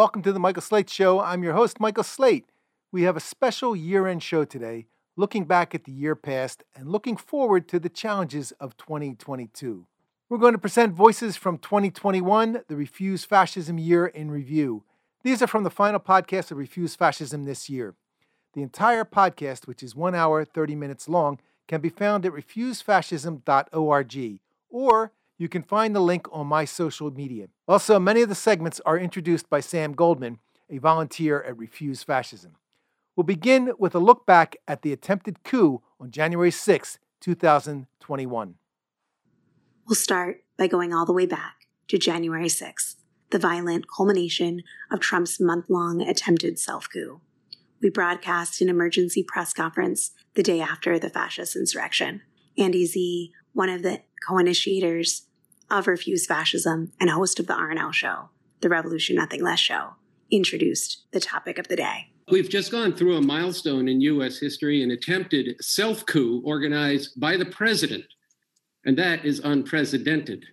Welcome to the Michael Slate Show. I'm your host, Michael Slate. We have a special year end show today, looking back at the year past and looking forward to the challenges of 2022. We're going to present voices from 2021, the Refuse Fascism Year in Review. These are from the final podcast of Refuse Fascism this year. The entire podcast, which is one hour, 30 minutes long, can be found at refusefascism.org or you can find the link on my social media. Also, many of the segments are introduced by Sam Goldman, a volunteer at Refuse Fascism. We'll begin with a look back at the attempted coup on January 6, 2021. We'll start by going all the way back to January 6th, the violent culmination of Trump's month long attempted self coup. We broadcast an emergency press conference the day after the fascist insurrection. Andy Z, one of the co initiators of Refuse Fascism and host of the RNL show, The Revolution Nothing Less show, introduced the topic of the day. We've just gone through a milestone in U.S. history an attempted self coup organized by the president. And that is unprecedented.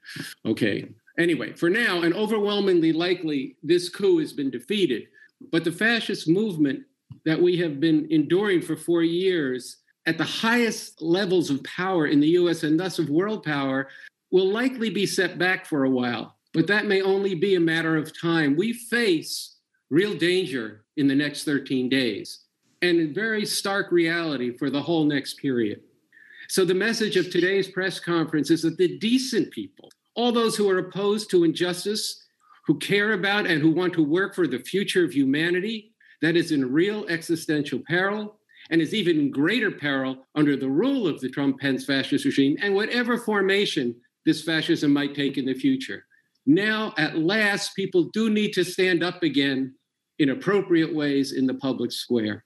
Okay. Anyway, for now, and overwhelmingly likely, this coup has been defeated. But the fascist movement that we have been enduring for four years at the highest levels of power in the US and thus of world power will likely be set back for a while, but that may only be a matter of time. We face real danger in the next 13 days and in very stark reality for the whole next period. So, the message of today's press conference is that the decent people, all those who are opposed to injustice, who care about and who want to work for the future of humanity that is in real existential peril and is even in greater peril under the rule of the Trump Pence fascist regime and whatever formation this fascism might take in the future. Now, at last, people do need to stand up again in appropriate ways in the public square.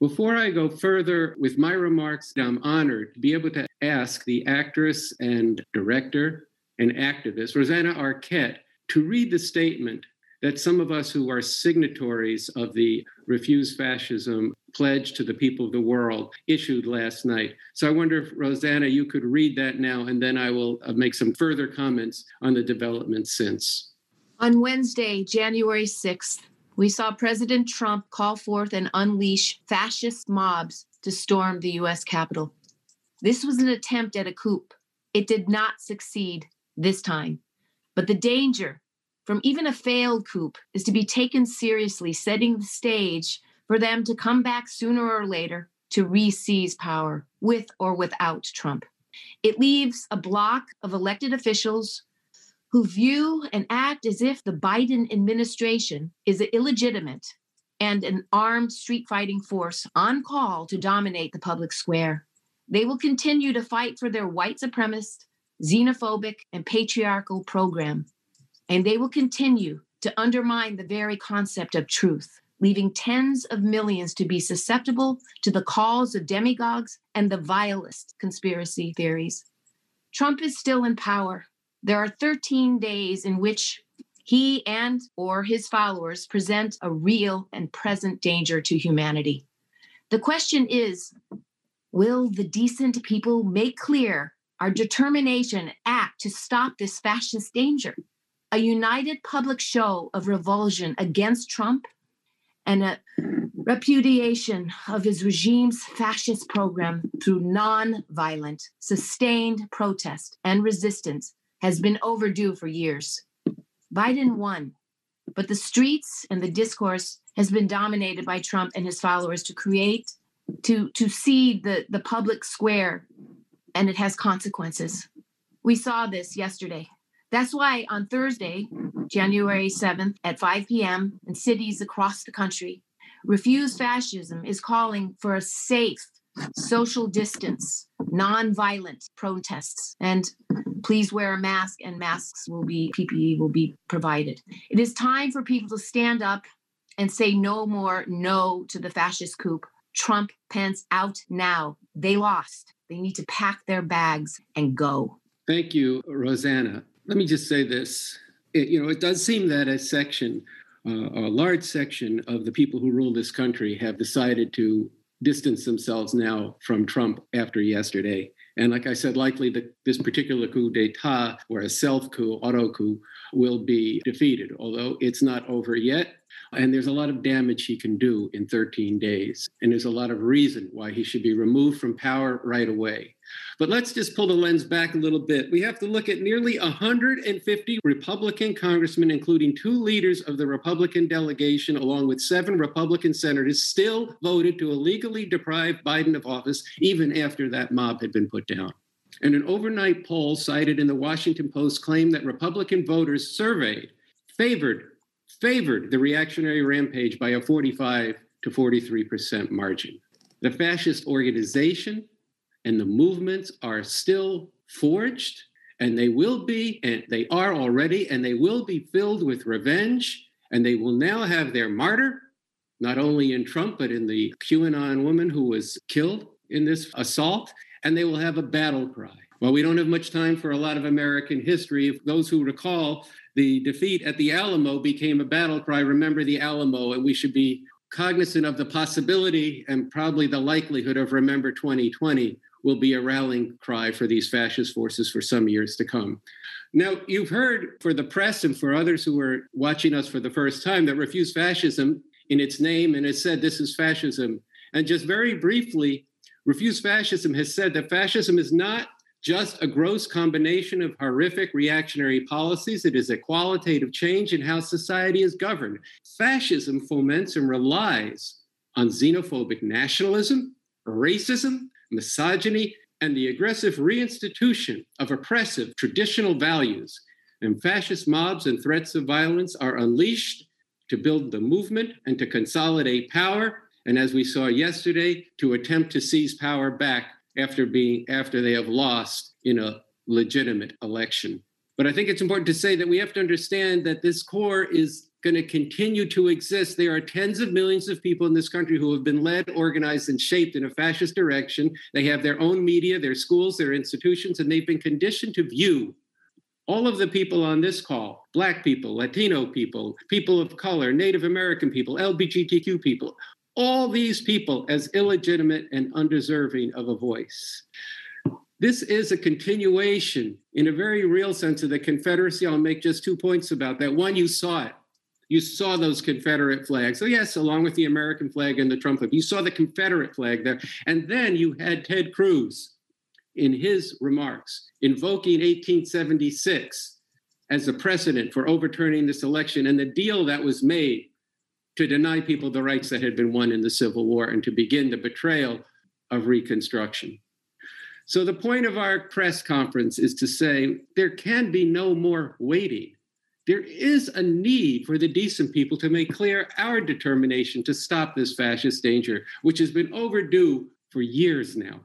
Before I go further with my remarks, I'm honored to be able to ask the actress and director and activist, Rosanna Arquette, to read the statement that some of us who are signatories of the Refuse Fascism pledge to the people of the world issued last night. So I wonder if, Rosanna, you could read that now, and then I will uh, make some further comments on the developments since. On Wednesday, January 6th, we saw President Trump call forth and unleash fascist mobs to storm the US Capitol. This was an attempt at a coup. It did not succeed this time. But the danger from even a failed coup is to be taken seriously, setting the stage for them to come back sooner or later to re seize power with or without Trump. It leaves a block of elected officials who view and act as if the Biden administration is illegitimate and an armed street fighting force on call to dominate the public square. They will continue to fight for their white supremacist, xenophobic, and patriarchal program. And they will continue to undermine the very concept of truth leaving tens of millions to be susceptible to the calls of demagogues and the vilest conspiracy theories. Trump is still in power. There are 13 days in which he and or his followers present a real and present danger to humanity. The question is, will the decent people make clear our determination act to stop this fascist danger? A united public show of revulsion against Trump and a repudiation of his regime's fascist program through non-violent, sustained protest and resistance has been overdue for years. Biden won, but the streets and the discourse has been dominated by Trump and his followers to create, to, to seed the, the public square, and it has consequences. We saw this yesterday. That's why on Thursday, January 7th at 5 p.m. in cities across the country. Refuse Fascism is calling for a safe, social distance, non-violent protests. And please wear a mask and masks will be, PPE will be provided. It is time for people to stand up and say no more no to the fascist coup. Trump, Pence out now. They lost. They need to pack their bags and go. Thank you, Rosanna. Let me just say this it, you know, it does seem that a section, uh, a large section of the people who rule this country have decided to distance themselves now from Trump after yesterday. And like I said, likely the, this particular coup d'etat or a self coup, auto coup, will be defeated, although it's not over yet. And there's a lot of damage he can do in 13 days. And there's a lot of reason why he should be removed from power right away. But let's just pull the lens back a little bit. We have to look at nearly 150 Republican congressmen, including two leaders of the Republican delegation, along with seven Republican senators, still voted to illegally deprive Biden of office, even after that mob had been put down. And an overnight poll cited in the Washington Post claimed that Republican voters surveyed favored favored the reactionary rampage by a 45 to 43% margin. The fascist organization and the movements are still forged, and they will be, and they are already, and they will be filled with revenge, and they will now have their martyr, not only in Trump, but in the QAnon woman who was killed in this assault, and they will have a battle cry. Well, we don't have much time for a lot of American history. Those who recall the defeat at the Alamo became a battle cry, remember the Alamo, and we should be cognizant of the possibility and probably the likelihood of remember 2020 will be a rallying cry for these fascist forces for some years to come. Now, you've heard for the press and for others who are watching us for the first time that refuse fascism in its name, and has said this is fascism. And just very briefly, refuse fascism has said that fascism is not just a gross combination of horrific reactionary policies. It is a qualitative change in how society is governed. Fascism foments and relies on xenophobic nationalism, racism, misogyny, and the aggressive reinstitution of oppressive traditional values. And fascist mobs and threats of violence are unleashed to build the movement and to consolidate power. And as we saw yesterday, to attempt to seize power back after being after they have lost in a legitimate election. But I think it's important to say that we have to understand that this core is going to continue to exist. There are tens of millions of people in this country who have been led, organized, and shaped in a fascist direction. They have their own media, their schools, their institutions, and they've been conditioned to view all of the people on this call Black people, Latino people, people of color, Native American people, LGBTQ people all these people as illegitimate and undeserving of a voice. This is a continuation, in a very real sense, of the Confederacy. I'll make just two points about that. One, you saw it. You saw those Confederate flags. So, yes, along with the American flag and the Trump flag, you saw the Confederate flag there. And then you had Ted Cruz in his remarks invoking 1876 as a precedent for overturning this election and the deal that was made to deny people the rights that had been won in the Civil War and to begin the betrayal of Reconstruction. So, the point of our press conference is to say there can be no more waiting. There is a need for the decent people to make clear our determination to stop this fascist danger, which has been overdue for years now.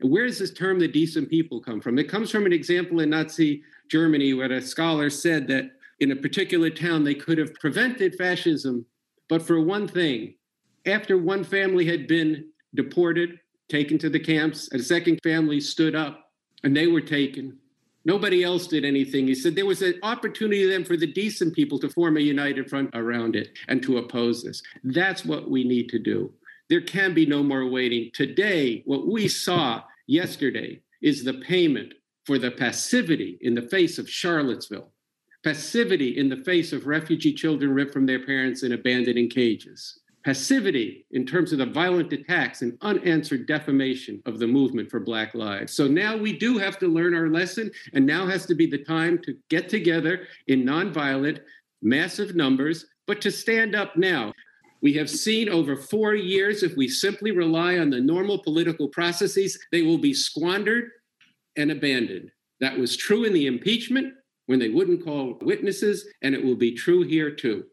And where does this term the decent people come from? It comes from an example in Nazi Germany where a scholar said that in a particular town they could have prevented fascism but for one thing, after one family had been deported, taken to the camps, a second family stood up and they were taken. Nobody else did anything. He said there was an opportunity then for the decent people to form a united front around it and to oppose this. That's what we need to do. There can be no more waiting. Today, what we saw yesterday is the payment for the passivity in the face of Charlottesville, passivity in the face of refugee children ripped from their parents and abandoned in cages, passivity in terms of the violent attacks and unanswered defamation of the movement for Black lives. So now we do have to learn our lesson, and now has to be the time to get together in nonviolent, massive numbers, but to stand up now. We have seen over four years, if we simply rely on the normal political processes, they will be squandered and abandoned. That was true in the impeachment when they wouldn't call witnesses, and it will be true here too.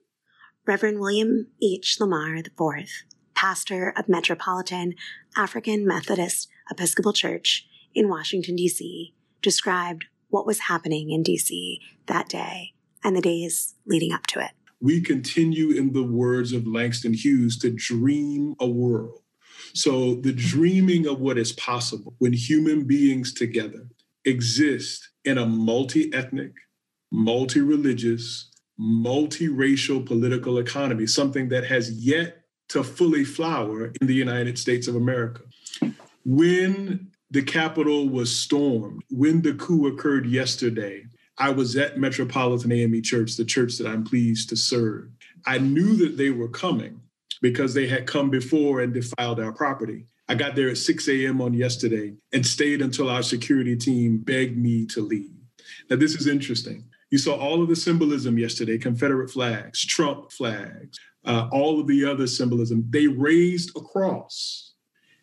Reverend William H. Lamar IV, pastor of Metropolitan African Methodist Episcopal Church in Washington, D.C., described what was happening in D.C. that day and the days leading up to it. We continue, in the words of Langston Hughes, to dream a world. So, the dreaming of what is possible when human beings together exist in a multi ethnic, multi religious, multiracial political economy, something that has yet to fully flower in the United States of America. When the Capitol was stormed. When the coup occurred yesterday, I was at Metropolitan AME Church, the church that I'm pleased to serve. I knew that they were coming because they had come before and defiled our property. I got there at 6 a.m. on yesterday and stayed until our security team begged me to leave. Now, this is interesting. You saw all of the symbolism yesterday Confederate flags, Trump flags, uh, all of the other symbolism. They raised a cross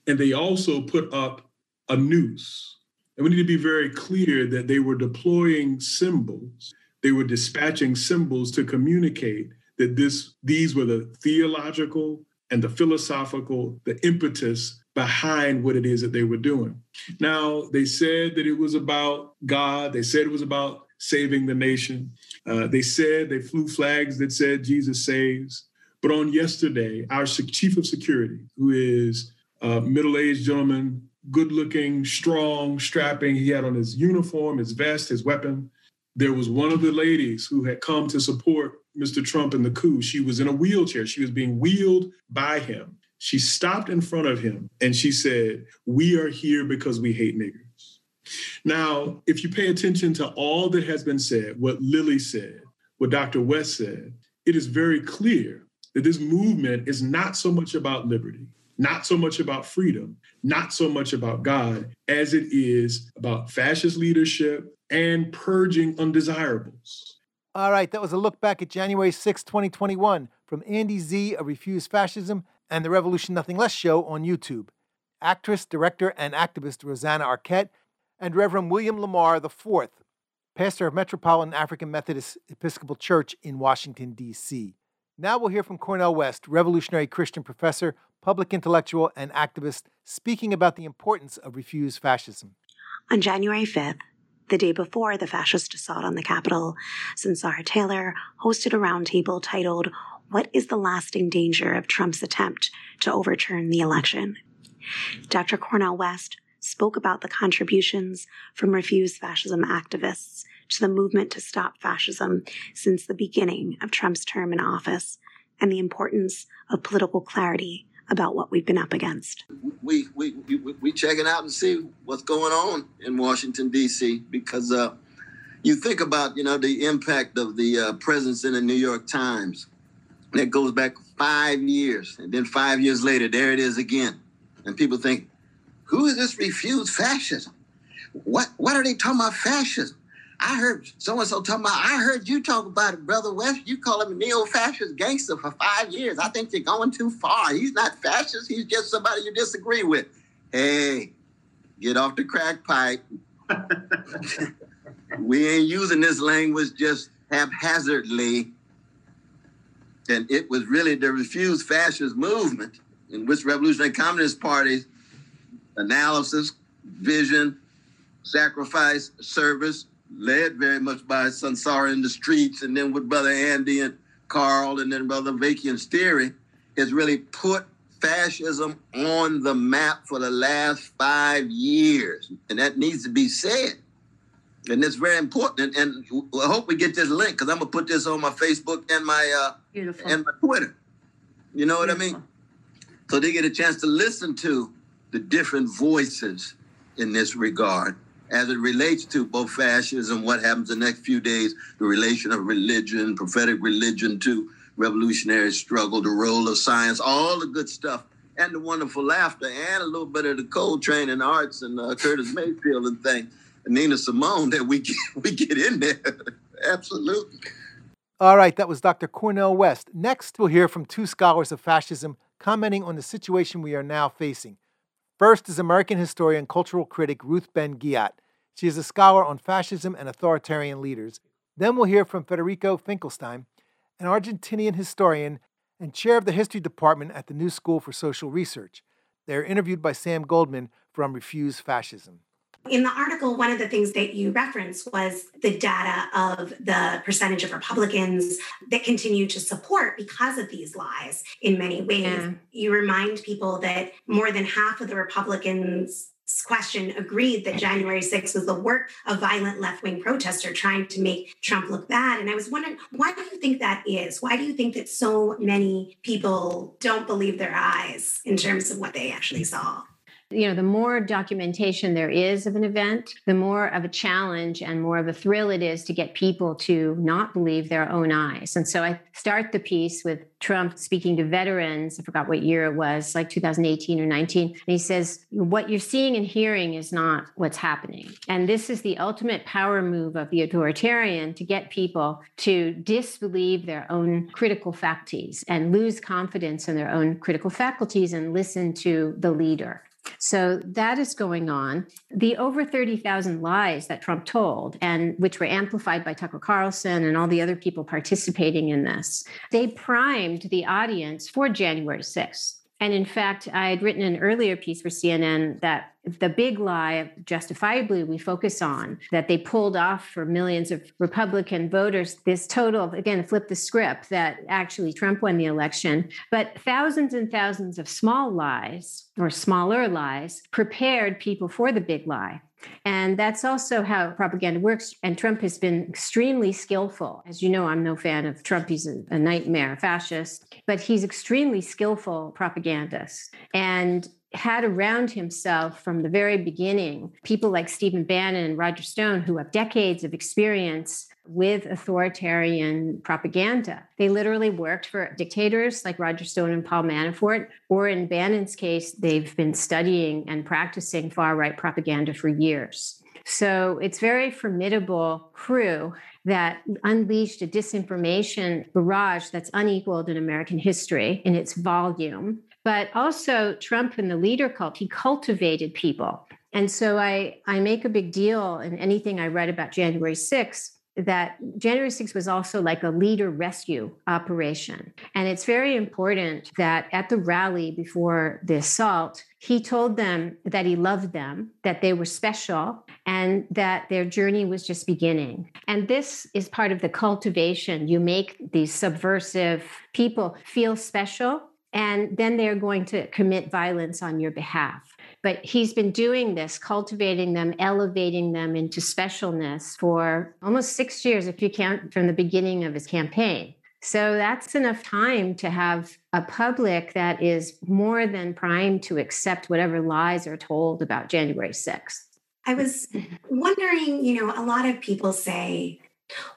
and they also put up a noose. And we need to be very clear that they were deploying symbols, they were dispatching symbols to communicate that this these were the theological and the philosophical, the impetus behind what it is that they were doing. Now, they said that it was about God, they said it was about saving the nation. Uh, they said they flew flags that said Jesus saves. But on yesterday, our chief of security, who is a middle aged gentleman good looking, strong, strapping. He had on his uniform, his vest, his weapon. There was one of the ladies who had come to support Mr. Trump in the coup. She was in a wheelchair. She was being wheeled by him. She stopped in front of him and she said, We are here because we hate niggers. Now, if you pay attention to all that has been said, what Lily said, what Dr. West said, it is very clear that this movement is not so much about liberty not so much about freedom, not so much about God, as it is about fascist leadership and purging undesirables. All right, that was a look back at January 6, 2021, from Andy Z of Refuse Fascism and the Revolution Nothing Less show on YouTube. Actress, director, and activist Rosanna Arquette and Reverend William Lamar IV, pastor of Metropolitan African Methodist Episcopal Church in Washington, D.C. Now we'll hear from Cornel West, revolutionary Christian professor public intellectual, and activist, speaking about the importance of refuse fascism. On January 5th, the day before the fascist assault on the Capitol, Sunsara Taylor hosted a roundtable titled, What is the Lasting Danger of Trump's Attempt to Overturn the Election? Dr. Cornel West spoke about the contributions from refuse fascism activists to the movement to stop fascism since the beginning of Trump's term in office and the importance of political clarity about what we've been up against. We we we, we checking out and see what's going on in Washington D.C. because uh, you think about you know the impact of the uh, presence in the New York Times. That goes back five years, and then five years later, there it is again, and people think, who is this refused fascism? What what are they talking about fascism? I heard so and so talking about. I heard you talk about it, brother West. You call him a neo-fascist gangster for five years. I think you're going too far. He's not fascist. He's just somebody you disagree with. Hey, get off the crack pipe. we ain't using this language just haphazardly. And it was really the refused fascist movement in which Revolutionary Communist Party's analysis, vision, sacrifice, service, led very much by Sunsara in the streets, and then with Brother Andy and Carl, and then Brother Avakian's theory, has really put fascism on the map for the last five years. And that needs to be said. And it's very important. And, and I hope we get this link because I'm gonna put this on my Facebook and my uh Beautiful. and my Twitter. You know Beautiful. what I mean? So they get a chance to listen to the different voices in this regard as it relates to both fascism, what happens the next few days, the relation of religion, prophetic religion to revolutionary struggle, the role of science, all the good stuff, and the wonderful laughter, and a little bit of the Coltrane and arts and uh, Curtis Mayfield and things, and Nina Simone that we get, we get in there. Absolutely. All right, that was Dr. Cornel West. Next, we'll hear from two scholars of fascism commenting on the situation we are now facing. First is American historian, cultural critic Ruth Ben-Ghiat. She is a scholar on fascism and authoritarian leaders. Then we'll hear from Federico Finchelstein, an Argentinian historian and chair of the history department at the New School for Social Research. They are interviewed by Sam Goldman from Refuse Fascism. In the article, one of the things that you referenced was the data of the percentage of Republicans that continue to support because of these lies in many ways. Yeah. You remind people that more than half of the Republicans question agreed that January 6th was the work of violent left wing protester trying to make Trump look bad. And I was wondering, why do you think that is? Why do you think that so many people don't believe their eyes in terms of what they actually saw? You know, the more documentation there is of an event, the more of a challenge and more of a thrill it is to get people to not believe their own eyes. And so I start the piece with Trump speaking to veterans. I forgot what year it was, like 2018 or 19. And he says, What you're seeing and hearing is not what's happening. And this is the ultimate power move of the authoritarian to get people to disbelieve their own critical faculties and lose confidence in their own critical faculties and listen to the leader. So that is going on. The over 30,000 lies that Trump told, and which were amplified by Tucker Carlson and all the other people participating in this, they primed the audience for January 6th. And in fact, I had written an earlier piece for CNN that the big lie, justifiably, we focus on that they pulled off for millions of Republican voters this total, again, flip the script that actually Trump won the election. But thousands and thousands of small lies or smaller lies prepared people for the big lie. And that's also how propaganda works. And Trump has been extremely skillful. As you know, I'm no fan of Trump. He's a, a nightmare fascist, but he's extremely skillful propagandist. And had around himself from the very beginning people like Stephen Bannon and Roger Stone, who have decades of experience with authoritarian propaganda. They literally worked for dictators like Roger Stone and Paul Manafort, or in Bannon's case, they've been studying and practicing far right propaganda for years. So it's very formidable crew that unleashed a disinformation barrage that's unequaled in American history in its volume but also Trump and the leader cult, he cultivated people. And so I, I make a big deal in anything I write about January 6th that January 6th was also like a leader rescue operation. And it's very important that at the rally before the assault, he told them that he loved them, that they were special, and that their journey was just beginning. And this is part of the cultivation. You make these subversive people feel special and then they're going to commit violence on your behalf. But he's been doing this, cultivating them, elevating them into specialness for almost six years, if you count from the beginning of his campaign. So that's enough time to have a public that is more than primed to accept whatever lies are told about January 6th. I was wondering, you know, a lot of people say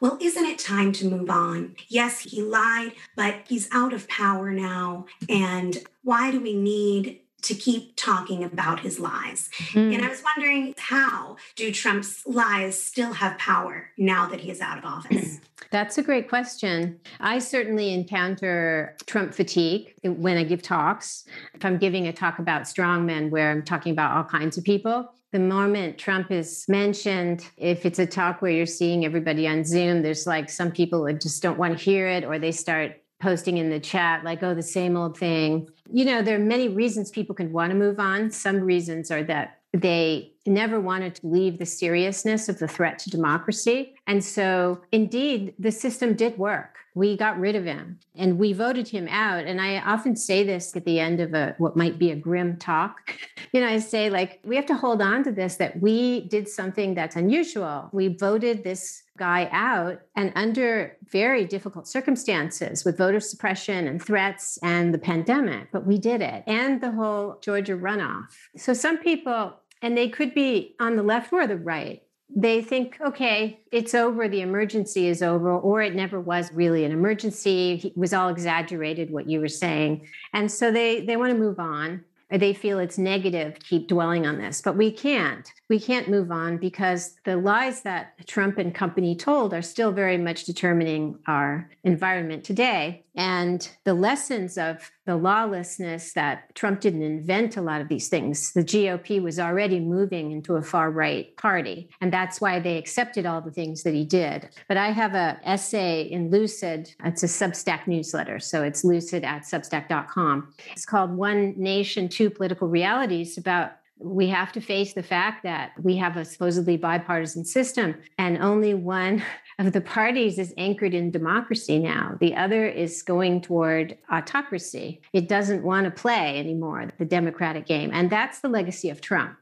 well, isn't it time to move on? Yes, he lied, but he's out of power now. And why do we need to keep talking about his lies? Mm. And I was wondering how do Trump's lies still have power now that he is out of office? That's a great question. I certainly encounter Trump fatigue when I give talks. If I'm giving a talk about strongmen where I'm talking about all kinds of people, the moment Trump is mentioned, if it's a talk where you're seeing everybody on Zoom, there's like some people that just don't want to hear it, or they start posting in the chat, like, oh, the same old thing. You know, there are many reasons people can want to move on. Some reasons are that they never wanted to leave the seriousness of the threat to democracy. And so, indeed, the system did work. We got rid of him and we voted him out. And I often say this at the end of a what might be a grim talk. You know, I say, like, we have to hold on to this that we did something that's unusual. We voted this guy out and under very difficult circumstances with voter suppression and threats and the pandemic, but we did it and the whole Georgia runoff. So some people and they could be on the left or the right. They think, okay, it's over, the emergency is over, or it never was really an emergency. It was all exaggerated, what you were saying. And so they, they want to move on or they feel it's negative to keep dwelling on this. But we can't. We can't move on because the lies that Trump and company told are still very much determining our environment today. And the lessons of the lawlessness that Trump didn't invent a lot of these things. The GOP was already moving into a far right party, and that's why they accepted all the things that he did. But I have an essay in Lucid. It's a Substack newsletter, so it's lucid at substack.com. It's called One Nation, Two Political Realities about we have to face the fact that we have a supposedly bipartisan system and only one of the parties is anchored in democracy now. The other is going toward autocracy. It doesn't want to play anymore the democratic game. And that's the legacy of Trump.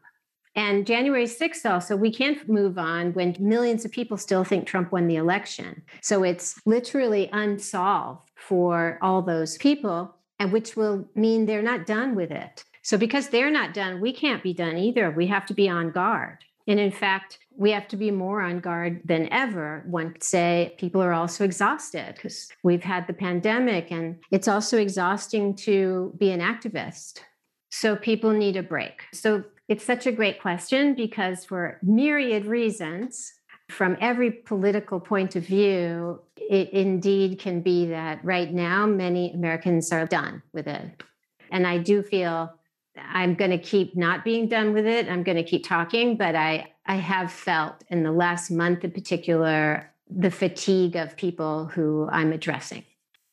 And January 6th, also, we can't move on when millions of people still think Trump won the election. So it's literally unsolved for all those people, and which will mean they're not done with it. So, because they're not done, we can't be done either. We have to be on guard. And in fact, we have to be more on guard than ever. One could say people are also exhausted because we've had the pandemic, and it's also exhausting to be an activist. So, people need a break. So, it's such a great question because, for myriad reasons, from every political point of view, it indeed can be that right now many Americans are done with it. And I do feel I'm going to keep not being done with it. I'm going to keep talking, but I I have felt in the last month in particular the fatigue of people who I'm addressing.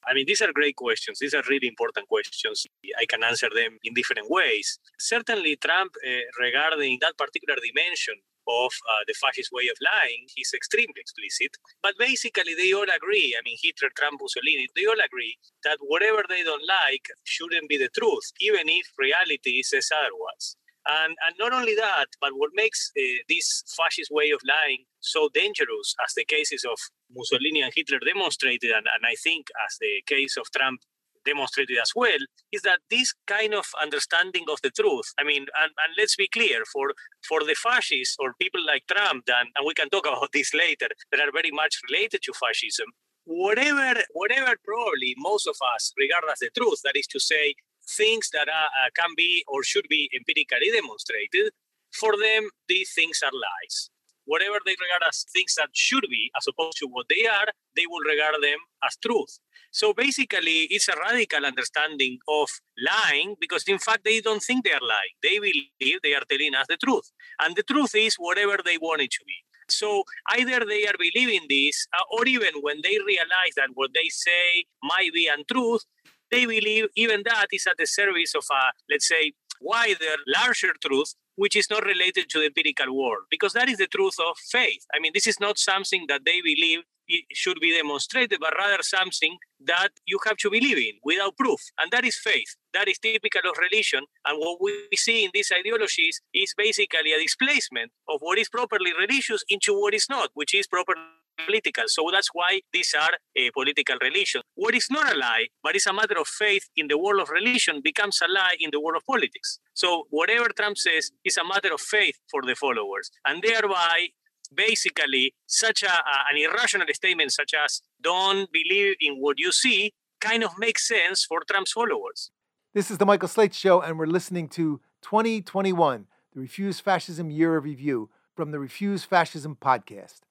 I mean, these are great questions. These are really important questions. I can answer them in different ways. Certainly, Trump, uh, regarding that particular dimension of uh, the fascist way of lying, he's extremely explicit. But basically, they all agree. I mean, Hitler, Trump, Mussolini, they all agree that whatever they don't like shouldn't be the truth, even if reality says otherwise. And, and not only that, but what makes uh, this fascist way of lying so dangerous, as the cases of Mussolini and Hitler demonstrated, and, and I think as the case of Trump demonstrated as well, is that this kind of understanding of the truth, I mean, and, and let's be clear, for, for the fascists or people like Trump, and, and we can talk about this later, that are very much related to fascism, whatever, whatever probably most of us regard as the truth, that is to say, things that are, uh, can be or should be empirically demonstrated, for them, these things are lies. Whatever they regard as things that should be, as opposed to what they are, they will regard them as truth. So basically, it's a radical understanding of lying because, in fact, they don't think they are lying. They believe they are telling us the truth. And the truth is whatever they want it to be. So either they are believing this, uh, or even when they realize that what they say might be untruth, they believe even that is at the service of a, let's say, wider, larger truth, which is not related to the empirical world, because that is the truth of faith. I mean, this is not something that they believe it should be demonstrated, but rather something that you have to believe in without proof. And that is faith. That is typical of religion. And what we see in these ideologies is basically a displacement of what is properly religious into what is not, which is properly political. So that's why these are a political religion. What is not a lie, but is a matter of faith in the world of religion, becomes a lie in the world of politics. So whatever Trump says is a matter of faith for the followers, and thereby. Basically, such a, an irrational statement, such as "don't believe in what you see," kind of makes sense for Trump's followers. This is the Michael Slate Show, and we're listening to 2021, the Refuse Fascism Year of Review from the Refuse Fascism podcast.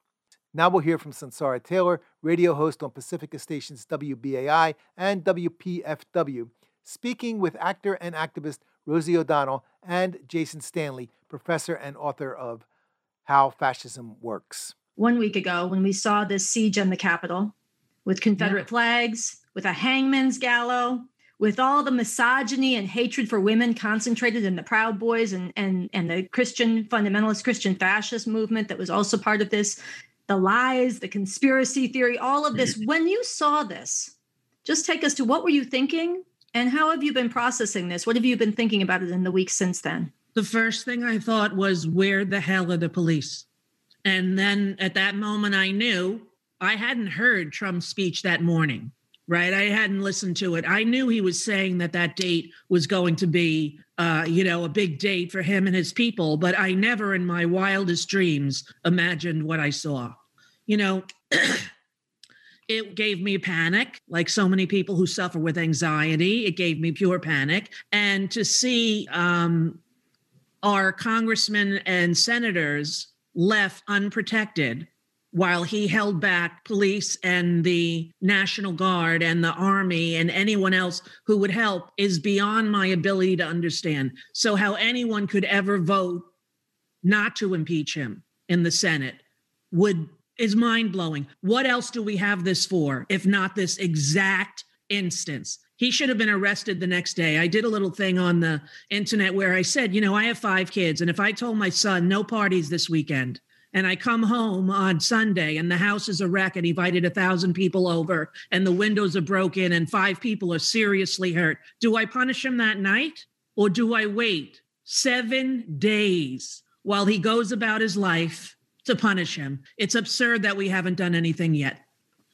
Now we'll hear from Sunsara Taylor, radio host on Pacifica stations WBAI and WPFW, speaking with actor and activist Rosie O'Donnell and Jason Stanley, professor and author of How Fascism Works. One week ago, when we saw this siege on the Capitol with Confederate yeah. flags, with a hangman's gallows, with all the misogyny and hatred for women concentrated in the Proud Boys and and and the Christian fundamentalist Christian fascist movement that was also part of this, the lies, the conspiracy theory, all of this. when you saw this, just take us to what were you thinking and how have you been processing this? What have you been thinking about it in the weeks since then? The first thing I thought was, where the hell are the police? And then at that moment, I knew I hadn't heard Trump's speech that morning, right? I hadn't listened to it. I knew he was saying that that date was going to be uh, you know, a big date for him and his people, but I never in my wildest dreams imagined what I saw. You know, it gave me panic, like so many people who suffer with anxiety. It gave me pure panic. And to see um, our congressmen and senators left unprotected while he held back police and the National Guard and the Army and anyone else who would help is beyond my ability to understand. So, how anyone could ever vote not to impeach him in the Senate would is mind blowing. What else do we have this for if not this exact instance? He should have been arrested the next day. I did a little thing on the internet where I said, you know, I have five kids, and if I told my son no parties this weekend, and I come home on Sunday and the house is a wreck and he invited a thousand people over and the windows are broken and five people are seriously hurt. Do I punish him that night or do I wait seven days while he goes about his life to punish him? It's absurd that we haven't done anything yet.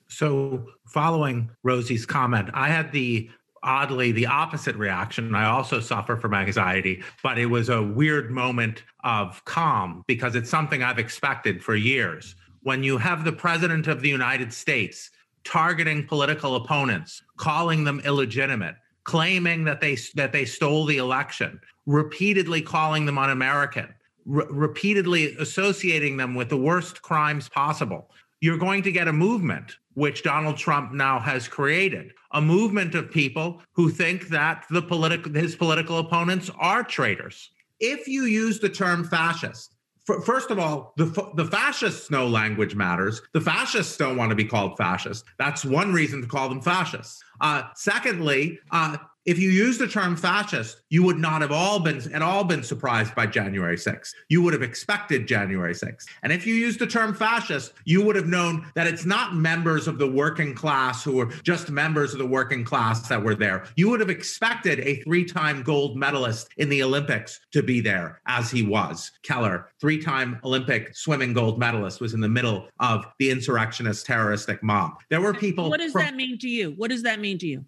So, following Rosie's comment, I had the oddly the opposite reaction. I also suffer from anxiety, but it was a weird moment of calm because it's something I've expected for years. When you have the president of the United States targeting political opponents, calling them illegitimate, claiming that they that they stole the election, repeatedly calling them un-American, re- repeatedly associating them with the worst crimes possible, you're going to get a movement which Donald Trump now has created, a movement of people who think that the political his political opponents are traitors. If you use the term fascist, first of all, the the fascists know language matters. The fascists don't want to be called fascists. That's one reason to call them fascists. Uh, secondly, uh, if you use the term fascist, you would not have all been at all been surprised by January 6th. You would have expected January 6th. And if you use the term fascist, you would have known that it's not members of the working class who are just members of the working class that were there. You would have expected a three-time gold medalist in the Olympics to be there, as he was. Keller, three-time Olympic swimming gold medalist, was in the middle of the insurrectionist terroristic mob. There were people. What does from- that mean to you? What does that mean to you?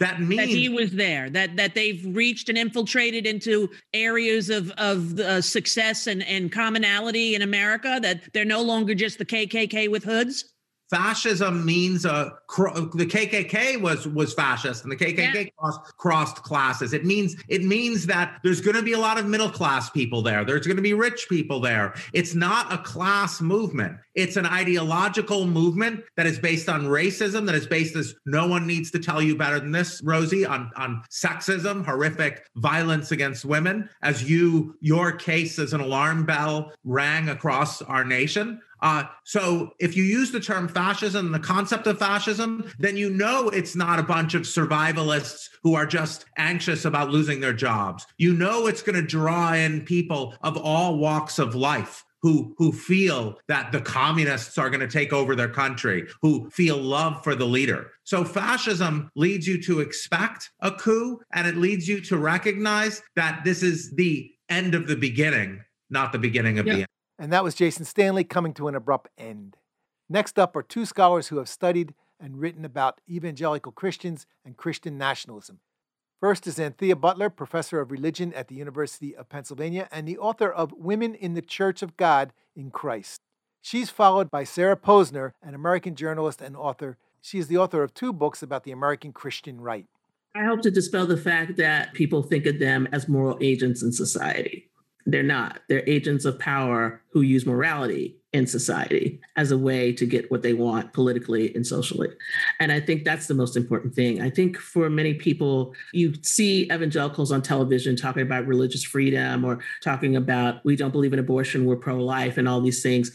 That means that he was there that that they've reached and infiltrated into areas of of uh, success and and commonality in america that they're no longer just the kkk with hoods fascism means a the KKK was was fascist and the KKK yeah. crossed, crossed classes. It means it means that there's going to be a lot of middle class people there. There's going to be rich people there. It's not a class movement. It's an ideological movement that is based on racism. That is based as no one needs to tell you better than this, Rosie, on on sexism, horrific violence against women. As you your case as an alarm bell rang across our nation. Uh, so if you use the term fascism, the concept of fascism, then you know it's not a bunch of survivalists who are just anxious about losing their jobs. You know it's going to draw in people of all walks of life who who feel that the communists are going to take over their country, who feel love for the leader. So fascism leads you to expect a coup and it leads you to recognize that this is the end of the beginning, not the beginning of the end. And that was Jason Stanley coming to an abrupt end. Next up are two scholars who have studied and written about evangelical Christians and Christian nationalism. First is Anthea Butler, professor of religion at the University of Pennsylvania and the author of Women in the Church of God in Christ. She's followed by Sarah Posner, an American journalist and author. She is the author of two books about the American Christian right. I hope to dispel the fact that people think of them as moral agents in society. They're not. They're agents of power who use morality in society as a way to get what they want politically and socially. And I think that's the most important thing. I think for many people, you see evangelicals on television talking about religious freedom or talking about we don't believe in abortion, we're pro life, and all these things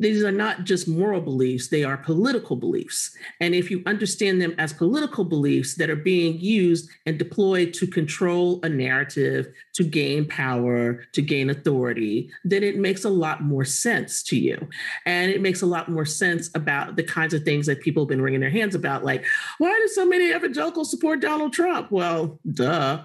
these are not just moral beliefs, they are political beliefs. And if you understand them as political beliefs that are being used and deployed to control a narrative, to gain power, to gain authority, then it makes a lot more sense to you. And it makes a lot more sense about the kinds of things that people have been wringing their hands about, like, why do so many evangelicals support Donald Trump? Well, duh.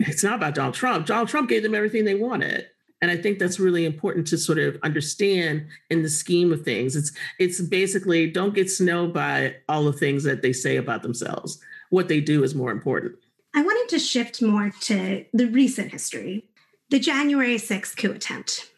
It's not about Donald Trump. Donald Trump gave them everything they wanted and i think that's really important to sort of understand in the scheme of things. It's it's basically don't get snowed by all the things that they say about themselves. What they do is more important. I wanted to shift more to the recent history the january 6th coup attempt.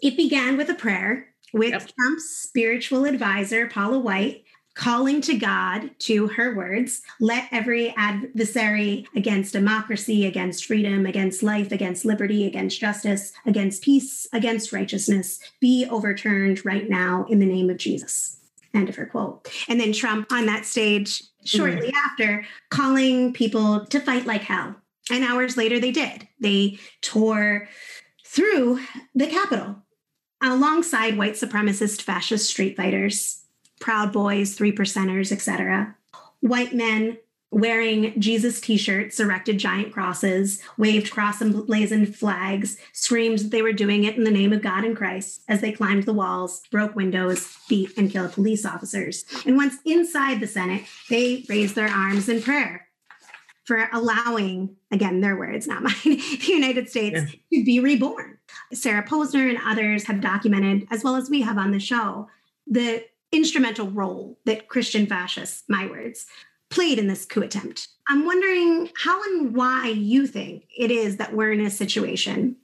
It began with a prayer with yep. trump's spiritual advisor paula white calling to God, to her words, let every adversary against democracy, against freedom, against life, against liberty, against justice, against peace, against righteousness be overturned right now in the name of Jesus. End of her quote. And then Trump on that stage shortly mm. after calling people to fight like hell. And hours later, they did. They tore through the Capitol alongside white supremacist fascist street fighters Proud Boys, Three Percenters, etc. White men wearing Jesus t shirts, erected giant crosses, waved cross emblazoned flags, screamed that they were doing it in the name of God and Christ as they climbed the walls, broke windows, beat and killed police officers. And once inside the Senate, they raised their arms in prayer for allowing, again, their words, not mine, the United States yeah. to be reborn. Sarah Posner and others have documented, as well as we have on the show, the instrumental role that Christian fascists, my words, played in this coup attempt. I'm wondering how and why you think it is that we're in a situation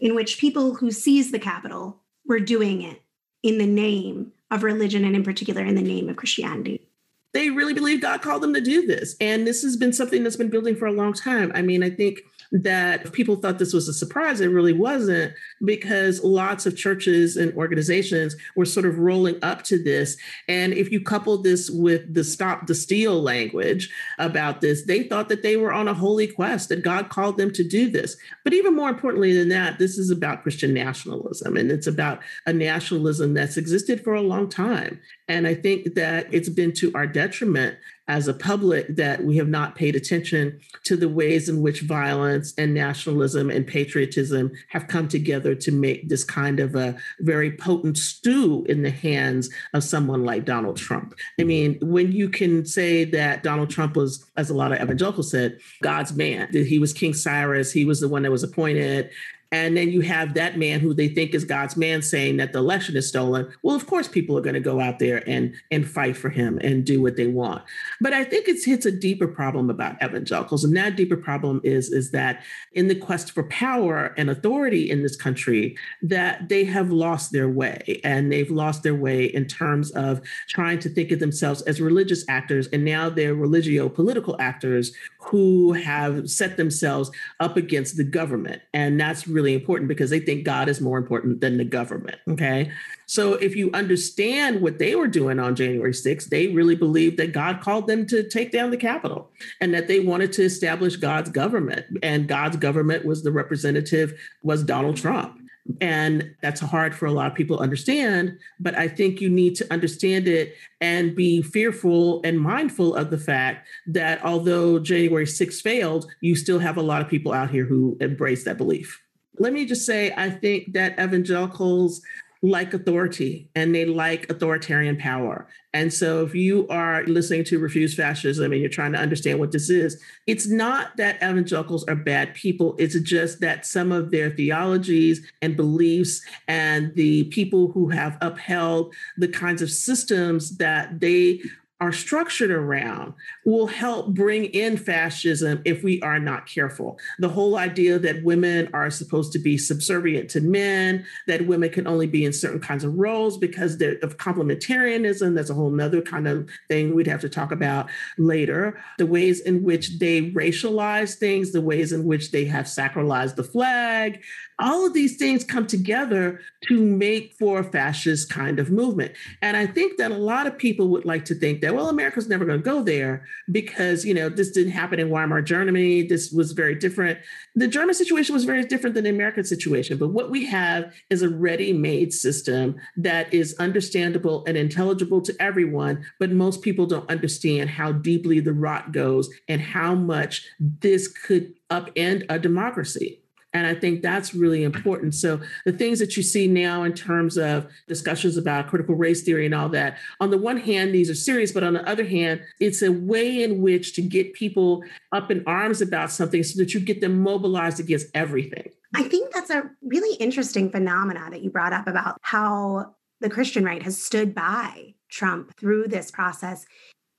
in which people who seize the Capitol were doing it in the name of religion and in particular in the name of Christianity they really believe God called them to do this. And this has been something that's been building for a long time. I mean, I think that people thought this was a surprise. It really wasn't because lots of churches and organizations were sort of rolling up to this. And if you couple this with the stop the steal language about this, they thought that they were on a holy quest, that God called them to do this. But even more importantly than that, this is about Christian nationalism and it's about a nationalism that's existed for a long time. And I think that it's been to our detriment as a public that we have not paid attention to the ways in which violence and nationalism and patriotism have come together to make this kind of a very potent stew in the hands of someone like Donald Trump. I mm-hmm. mean, when you can say that Donald Trump was, as a lot of evangelicals said, God's man, that he was King Cyrus, he was the one that was appointed, and then you have that man who they think is God's man saying that the election is stolen. Well, of course, people are going to go out there and and fight for him and do what they want. But I think it hits a deeper problem about evangelicals, and that deeper problem is is that in the quest for power and authority in this country, that they have lost their way, and they've lost their way in terms of trying to think of themselves as religious actors, and now they're religio political actors who have set themselves up against the government, and that's really important because they think God is more important than the government. Okay. So if you understand what they were doing on January 6th, they really believed that God called them to take down the Capitol and that they wanted to establish God's government. And God's government was the representative, was Donald Trump. And that's hard for a lot of people to understand, but I think you need to understand it and be fearful and mindful of the fact that although January 6th failed, you still have a lot of people out here who embrace that belief. Let me just say, I think that evangelicals like authority and they like authoritarian power. And so if you are listening to Refuse Fascism and you're trying to understand what this is, it's not that evangelicals are bad people. It's just that some of their theologies and beliefs and the people who have upheld the kinds of systems that they are structured around will help bring in fascism if we are not careful. The whole idea that women are supposed to be subservient to men, that women can only be in certain kinds of roles because of complementarianism, that's a whole nother kind of thing we'd have to talk about later. The ways in which they racialize things, the ways in which they have sacralized the flag, all of these things come together to make for a fascist kind of movement. And I think that a lot of people would like to think that, well, America's never going to go there because, you know, this didn't happen in Weimar Germany. This was very different. The German situation was very different than the American situation. But what we have is a ready made system that is understandable and intelligible to everyone. But most people don't understand how deeply the rot goes and how much this could upend a democracy. And I think that's really important. So the things that you see now in terms of discussions about critical race theory and all that, on the one hand, these are serious, but on the other hand, it's a way in which to get people up in arms about something so that you get them mobilized against everything. I think that's a really interesting phenomena that you brought up about how the Christian right has stood by Trump through this process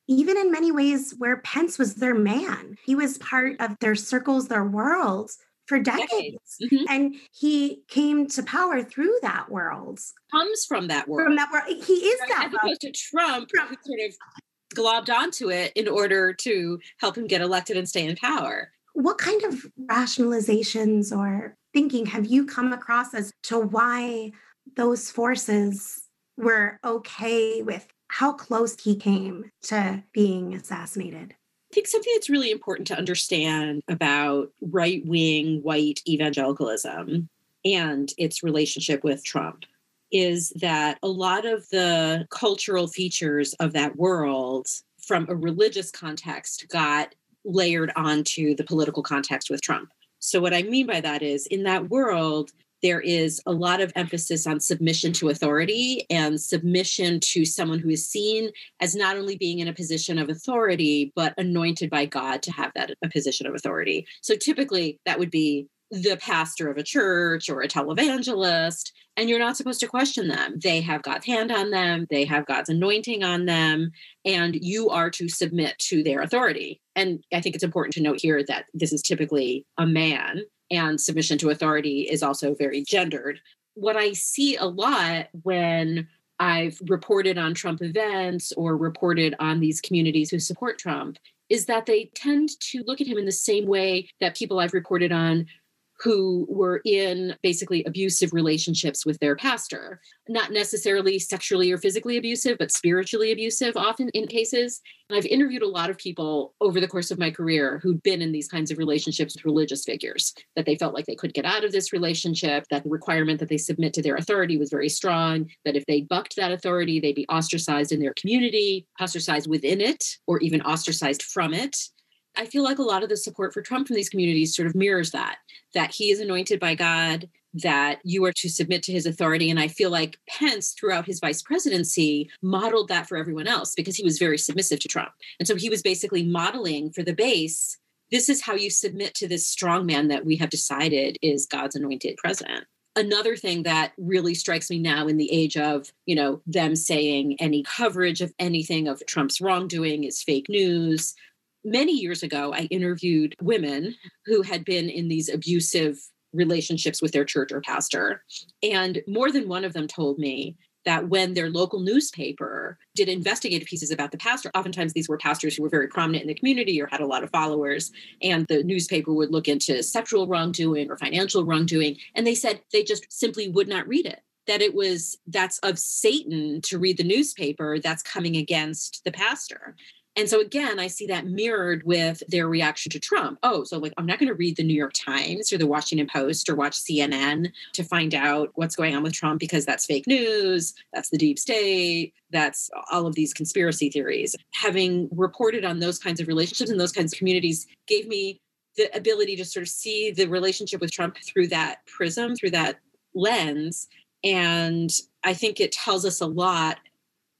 even in many ways where Pence was their man. He was part of their circles, their worlds for decades. Mm-hmm. And he came to power through that world. Comes from that world. From that world. He is right? that As opposed to Trump, Trump, who sort of globbed onto it in order to help him get elected and stay in power. What kind of rationalizations or thinking have you come across as to why those forces were okay with how close he came to being assassinated? Think something that's really important to understand about right wing white evangelicalism and its relationship with Trump is that a lot of the cultural features of that world from a religious context got layered onto the political context with Trump. So, what I mean by that is in that world, there is a lot of emphasis on submission to authority and submission to someone who is seen as not only being in a position of authority, but anointed by God to have that a position of authority. So typically that would be the pastor of a church or a televangelist, and you're not supposed to question them. They have God's hand on them, they have God's anointing on them, and you are to submit to their authority. And I think it's important to note here that this is typically a man, and submission to authority is also very gendered. What I see a lot when I've reported on Trump events or reported on these communities who support Trump is that they tend to look at him in the same way that people I've reported on who were in basically abusive relationships with their pastor. Not necessarily sexually or physically abusive, but spiritually abusive, often in cases. And I've interviewed a lot of people over the course of my career who'd been in these kinds of relationships with religious figures, that they felt like they could get out of this relationship, that the requirement that they submit to their authority was very strong, that if they bucked that authority, they'd be ostracized in their community, ostracized within it, or even ostracized from it. I feel like a lot of the support for Trump from these communities sort of mirrors that, that he is anointed by God, that you are to submit to his authority. And I feel like Pence, throughout his vice presidency, modeled that for everyone else because he was very submissive to Trump. And so he was basically modeling for the base this is how you submit to this strong man that we have decided is God's anointed president another thing that really strikes me now in the age of you know them saying any coverage of anything of trump's wrongdoing is fake news many years ago, I interviewed women who had been in these abusive relationships with their church or pastor. And more than one of them told me that when their local newspaper did investigative pieces about the pastor, oftentimes these were pastors who were very prominent in the community or had a lot of followers, and the newspaper would look into sexual wrongdoing or financial wrongdoing, and they said they just simply would not read it. That it was that's of Satan to read the newspaper that's coming against the pastor. And so again, I see that mirrored with their reaction to Trump. Oh, so like I'm not going to read the New York Times or the Washington Post or watch CNN to find out what's going on with Trump because that's fake news, that's the deep state, that's all of these conspiracy theories. Having reported on those kinds of relationships and those kinds of communities gave me the ability to sort of see the relationship with Trump through that prism, through that lens. And I think it tells us a lot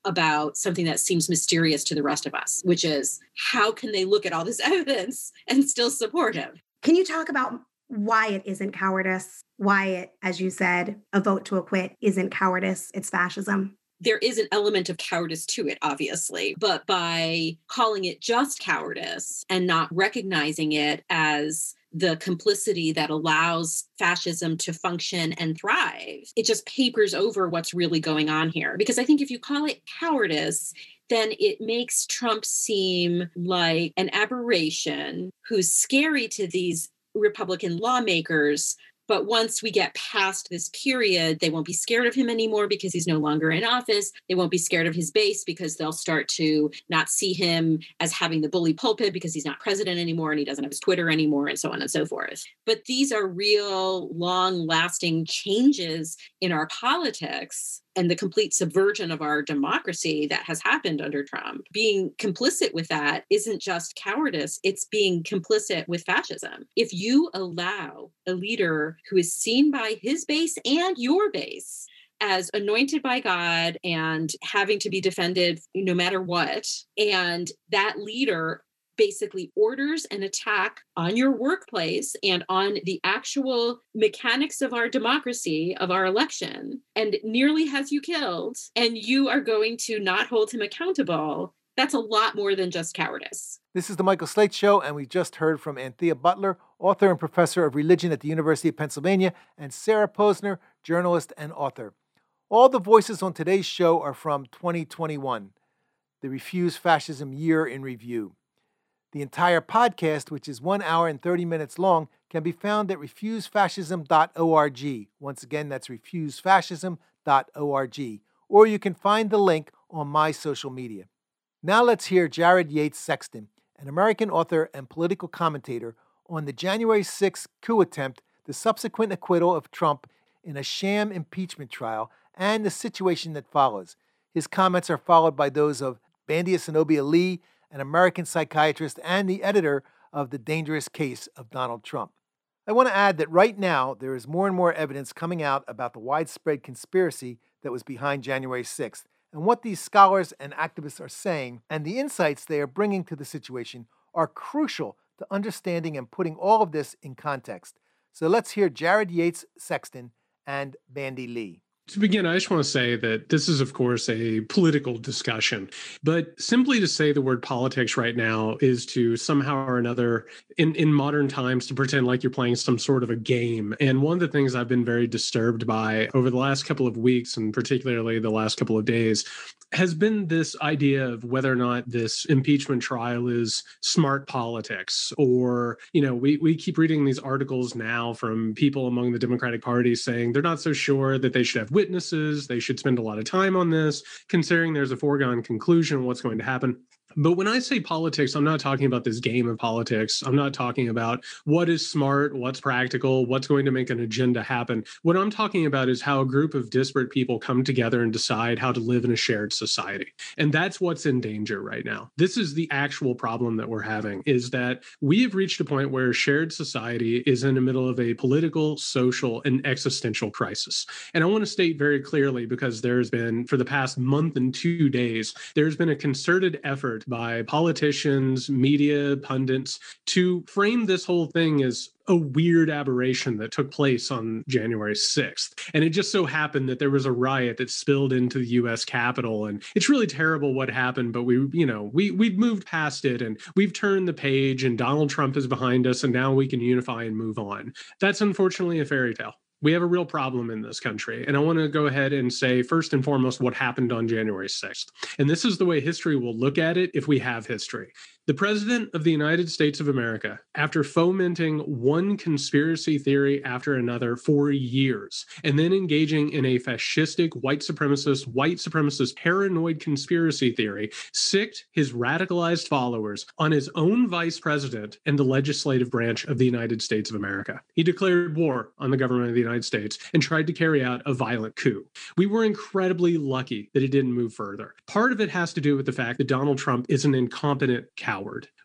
about something that seems mysterious to the rest of us, which is how can they look at all this evidence and still support him? Can you talk about why it isn't cowardice? Why it, as you said, a vote to acquit isn't cowardice, it's fascism? There is an element of cowardice to it, obviously, but by calling it just cowardice and not recognizing it as the complicity that allows fascism to function and thrive. It just papers over what's really going on here. Because I think if you call it cowardice, then it makes Trump seem like an aberration who's scary to these Republican lawmakers but once we get past this period, they won't be scared of him anymore because he's no longer in office. They won't be scared of his base because they'll start to not see him as having the bully pulpit because he's not president anymore and he doesn't have his Twitter anymore and so on and so forth. But these are real long lasting changes in our politics and the complete subversion of our democracy that has happened under Trump. Being complicit with that isn't just cowardice, it's being complicit with fascism. If you allow a leader who is seen by his base and your base as anointed by God and having to be defended no matter what, and that leader basically orders an attack on your workplace and on the actual mechanics of our democracy, of our election, and nearly has you killed, and you are going to not hold him accountable, that's a lot more than just cowardice. This is the Michael Slate Show, and we just heard from Anthea Butler, author and professor of religion at the University of Pennsylvania, and Sarah Posner, journalist and author. All the voices on today's show are from 2021, the Refuse Fascism Year in Review. The entire podcast, which is one hour and 30 minutes long, can be found at refusefascism.org. Once again, that's refusefascism.org. Or you can find the link on my social media. Now let's hear Jared Yates Sexton, an American author and political commentator, on the January 6th coup attempt, the subsequent acquittal of Trump in a sham impeachment trial, and the situation that follows. His comments are followed by those of Bandy Xenobia Lee an American psychiatrist and the editor of The Dangerous Case of Donald Trump. I want to add that right now there is more and more evidence coming out about the widespread conspiracy that was behind January 6th and what these scholars and activists are saying and the insights they are bringing to the situation are crucial to understanding and putting all of this in context. So let's hear Jared Yates Sexton and Bandy Lee. To begin, I just want to say that this is, of course, a political discussion. But simply to say the word politics right now is to somehow or another, in, in modern times, to pretend like you're playing some sort of a game. And one of the things I've been very disturbed by over the last couple of weeks, and particularly the last couple of days, has been this idea of whether or not this impeachment trial is smart politics or you know we, we keep reading these articles now from people among the democratic party saying they're not so sure that they should have witnesses they should spend a lot of time on this considering there's a foregone conclusion what's going to happen but when I say politics, I'm not talking about this game of politics. I'm not talking about what is smart, what's practical, what's going to make an agenda happen. What I'm talking about is how a group of disparate people come together and decide how to live in a shared society. And that's what's in danger right now. This is the actual problem that we're having is that we have reached a point where shared society is in the middle of a political, social, and existential crisis. And I want to state very clearly because there's been for the past month and 2 days, there's been a concerted effort by politicians, media, pundits to frame this whole thing as a weird aberration that took place on January 6th. And it just so happened that there was a riot that spilled into the US Capitol and it's really terrible what happened, but we you know, we we've moved past it and we've turned the page and Donald Trump is behind us and now we can unify and move on. That's unfortunately a fairy tale we have a real problem in this country. And I want to go ahead and say, first and foremost, what happened on January 6th. And this is the way history will look at it if we have history. The President of the United States of America, after fomenting one conspiracy theory after another for years, and then engaging in a fascistic, white supremacist, white supremacist, paranoid conspiracy theory, sicked his radicalized followers on his own vice president and the legislative branch of the United States of America. He declared war on the government of the United States and tried to carry out a violent coup. We were incredibly lucky that it didn't move further. Part of it has to do with the fact that Donald Trump is an incompetent coward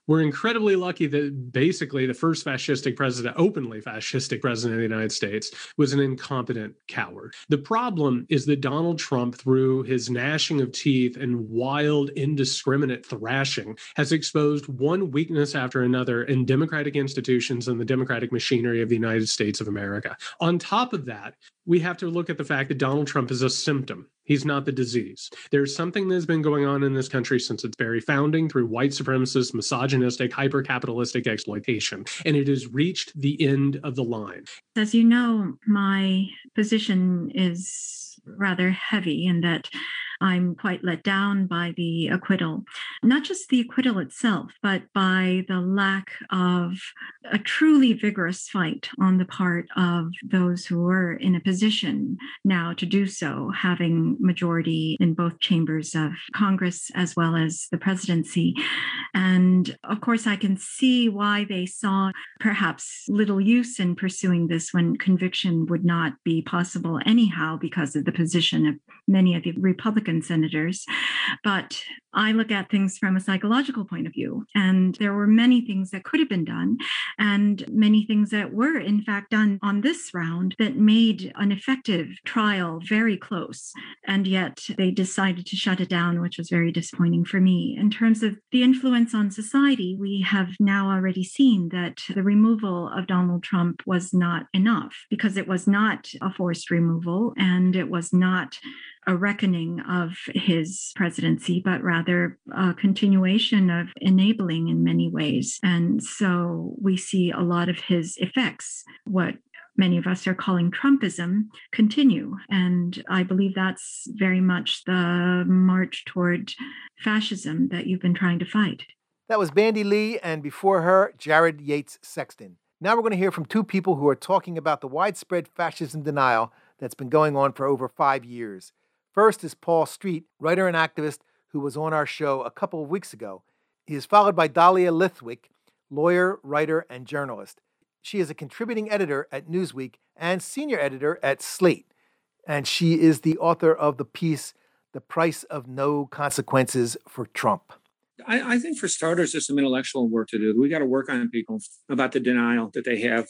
We're incredibly lucky that basically the first fascistic president, openly fascistic president of the United States, was an incompetent coward. The problem is that Donald Trump, through his gnashing of teeth and wild, indiscriminate thrashing, has exposed one weakness after another in democratic institutions and the democratic machinery of the United States of America. On top of that, we have to look at the fact that Donald Trump is a symptom. He's not the disease. There's something that's been going on in this country since its very founding through white supremacist, misogynistic, hyper capitalistic exploitation. And it has reached the end of the line. As you know, my position is rather heavy in that I'm quite let down by the acquittal. Not just the acquittal itself, but by the lack of a truly vigorous fight on the part of those who are in a position now to do so, having majority in both chambers of Congress as well as the presidency. And of course, I can see why they saw perhaps little use in pursuing this when conviction would not be possible anyhow because of the position of many of the Republican senators. But I look at things from a psychological point of view. And there were many things that could have been done, and many things that were, in fact, done on this round that made an effective trial very close. And yet they decided to shut it down, which was very disappointing for me. In terms of the influence on society, we have now already seen that the removal of Donald Trump was not enough because it was not a forced removal and it was not a reckoning of his presidency, but rather a uh, continuation of enabling in many ways. And so we see a lot of his effects, what many of us are calling Trumpism, continue. And I believe that's very much the march toward fascism that you've been trying to fight. That was Bandy Lee, and before her, Jared Yates Sexton. Now we're going to hear from two people who are talking about the widespread fascism denial that's been going on for over five years. First is Paul Street, writer and activist who was on our show a couple of weeks ago. He is followed by Dahlia Lithwick, lawyer, writer, and journalist. She is a contributing editor at Newsweek and senior editor at Slate. And she is the author of the piece, The Price of No Consequences for Trump. I, I, think for starters, there's some intellectual work to do. We got to work on people about the denial that they have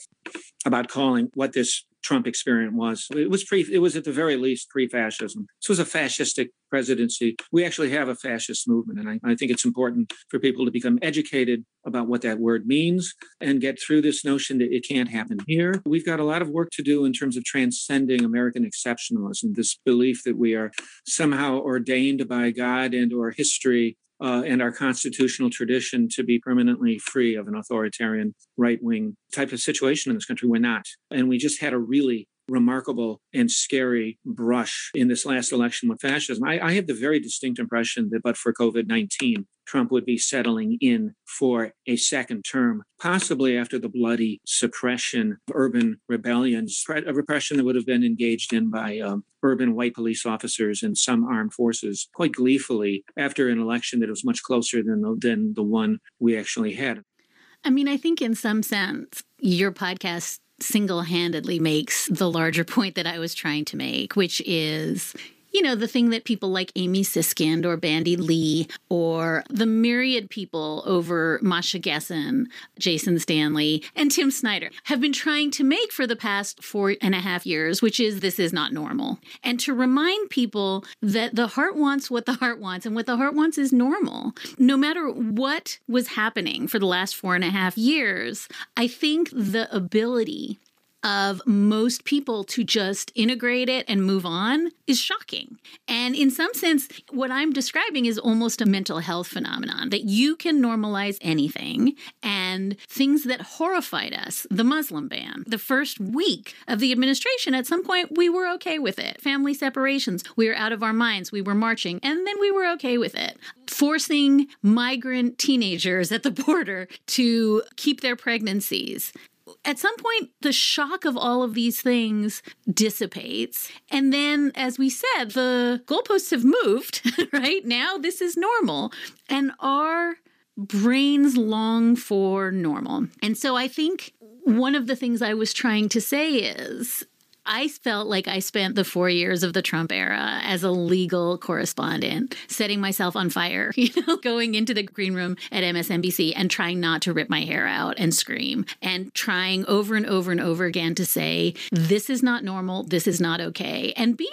about calling what this Trump experience was. It was pre. It was at the very least pre-fascism. This was a fascistic presidency. We actually have a fascist movement, and I, I think it's important for people to become educated about what that word means and get through this notion that it can't happen here. We've got a lot of work to do in terms of transcending American exceptionalism. This belief that we are somehow ordained by God and or history uh, and our constitutional tradition to be permanently free of an authoritarian right wing type of situation in this country. We're not. And we just had a really remarkable and scary brush in this last election with fascism. I, I have the very distinct impression that, but for COVID 19, Trump would be settling in for a second term, possibly after the bloody suppression of urban rebellions, a repression that would have been engaged in by um, urban white police officers and some armed forces quite gleefully after an election that was much closer than the, than the one we actually had. I mean, I think in some sense, your podcast single handedly makes the larger point that I was trying to make, which is you know, the thing that people like Amy Siskind or Bandy Lee or the myriad people over Masha Gessen, Jason Stanley, and Tim Snyder have been trying to make for the past four and a half years, which is this is not normal. And to remind people that the heart wants what the heart wants, and what the heart wants is normal. No matter what was happening for the last four and a half years, I think the ability of most people to just integrate it and move on is shocking. And in some sense, what I'm describing is almost a mental health phenomenon that you can normalize anything and things that horrified us, the Muslim ban, the first week of the administration, at some point we were okay with it. Family separations, we were out of our minds, we were marching, and then we were okay with it. Forcing migrant teenagers at the border to keep their pregnancies at some point, the shock of all of these things dissipates. And then, as we said, the goalposts have moved, right? Now, this is normal. And our brains long for normal. And so I think one of the things I was trying to say is I felt like I spent the four years of the Trump era as a legal correspondent, setting myself on fire, you know, going into the green room at MSNBC and trying not to rip my hair out and scream, and trying over and over and over again to say, this is not normal, this is not okay, and being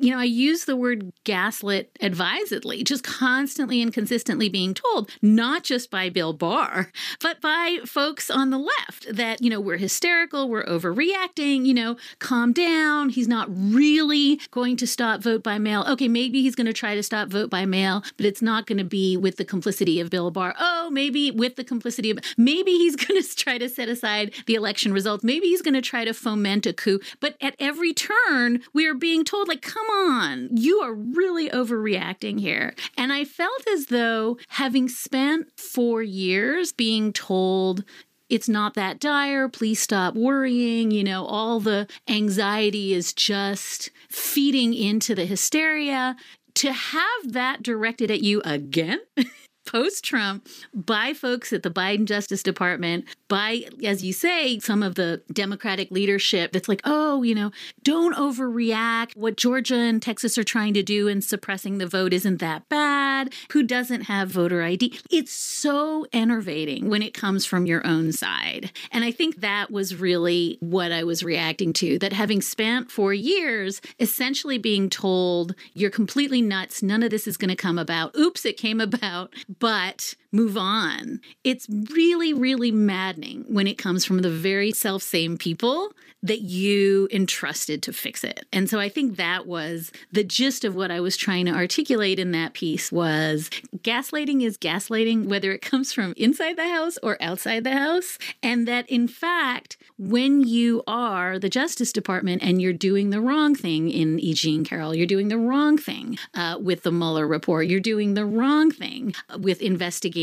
you know, I use the word gaslit advisedly, just constantly and consistently being told, not just by Bill Barr, but by folks on the left that, you know, we're hysterical, we're overreacting, you know, calm down. He's not really going to stop vote by mail. Okay, maybe he's going to try to stop vote by mail, but it's not going to be with the complicity of Bill Barr. Oh, maybe with the complicity of, maybe he's going to try to set aside the election results. Maybe he's going to try to foment a coup. But at every turn, we are being told, like, come on, you are really overreacting here. And I felt as though having spent four years being told, it's not that dire. Please stop worrying. You know, all the anxiety is just feeding into the hysteria. To have that directed at you again post Trump by folks at the Biden Justice Department, by, as you say, some of the Democratic leadership that's like, oh, you know, don't overreact. What Georgia and Texas are trying to do in suppressing the vote isn't that bad. Who doesn't have voter ID? It's so enervating when it comes from your own side. And I think that was really what I was reacting to that having spent four years essentially being told, you're completely nuts, none of this is going to come about. Oops, it came about but move on. It's really, really maddening when it comes from the very self same people that you entrusted to fix it. And so I think that was the gist of what I was trying to articulate in that piece was gaslighting is gaslighting whether it comes from inside the house or outside the house and that in fact when you are the Justice Department and you're doing the wrong thing in E. Jean Carroll, you're doing the wrong thing uh, with the Mueller report, you're doing the wrong thing with investigating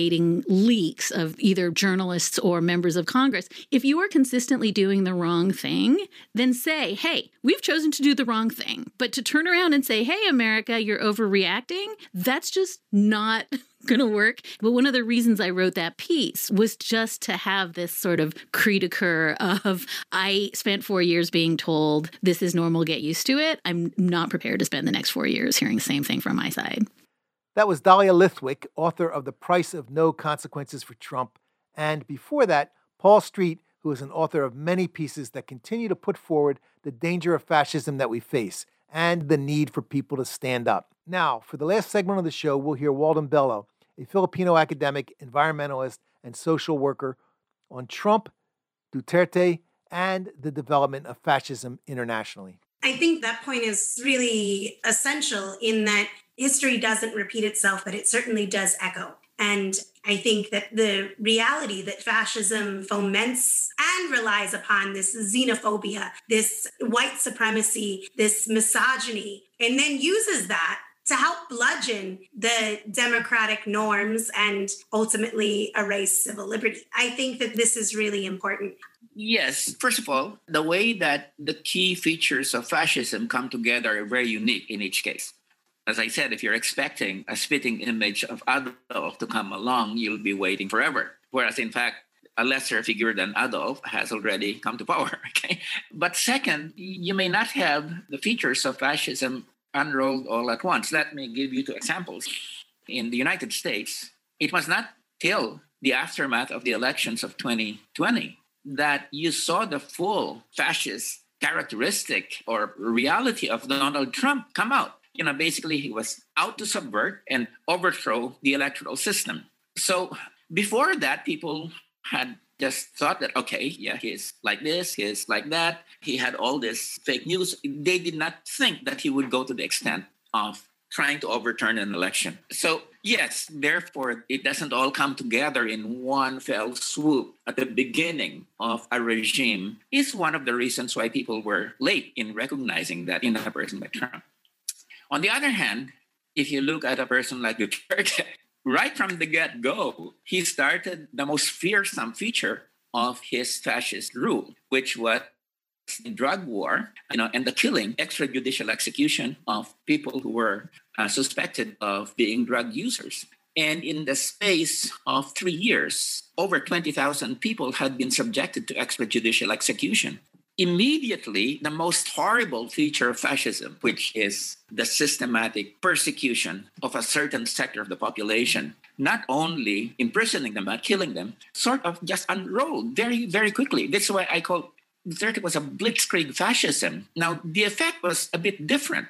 leaks of either journalists or members of Congress. If you are consistently doing the wrong thing, then say, hey, we've chosen to do the wrong thing. But to turn around and say, hey, America, you're overreacting, that's just not going to work. But one of the reasons I wrote that piece was just to have this sort of cri de coeur of I spent four years being told this is normal, get used to it. I'm not prepared to spend the next four years hearing the same thing from my side. That was Dahlia Lithwick, author of The Price of No Consequences for Trump. And before that, Paul Street, who is an author of many pieces that continue to put forward the danger of fascism that we face and the need for people to stand up. Now, for the last segment of the show, we'll hear Walden Bello, a Filipino academic, environmentalist, and social worker, on Trump, Duterte, and the development of fascism internationally. I think that point is really essential in that history doesn't repeat itself, but it certainly does echo. And I think that the reality that fascism foments and relies upon this xenophobia, this white supremacy, this misogyny, and then uses that to help bludgeon the democratic norms and ultimately erase civil liberty. I think that this is really important. Yes, first of all, the way that the key features of fascism come together are very unique in each case. As I said, if you're expecting a spitting image of Adolf to come along, you'll be waiting forever. Whereas, in fact, a lesser figure than Adolf has already come to power. Okay, but second, you may not have the features of fascism unrolled all at once. Let me give you two examples. In the United States, it was not till the aftermath of the elections of 2020 that you saw the full fascist characteristic or reality of Donald Trump come out. You know, basically, he was out to subvert and overthrow the electoral system. So before that, people had just thought that okay yeah he's like this he's like that. He had all this fake news. They did not think that he would go to the extent of trying to overturn an election. So yes therefore it doesn't all come together in one fell swoop. At the beginning of a regime is one of the reasons why people were late in recognizing that in a person like trump on the other hand if you look at a person like Duterte, right from the get go, he started the most fearsome feature of his fascist rule, which was the drug war, you know, and the killing, extrajudicial execution of people who were uh, suspected of being drug users. And in the space of three years, over 20,000 people had been subjected to extrajudicial execution immediately the most horrible feature of fascism, which is the systematic persecution of a certain sector of the population, not only imprisoning them but killing them, sort of just unrolled very, very quickly. That's why I call Duterte was a blitzkrieg fascism. Now, the effect was a bit different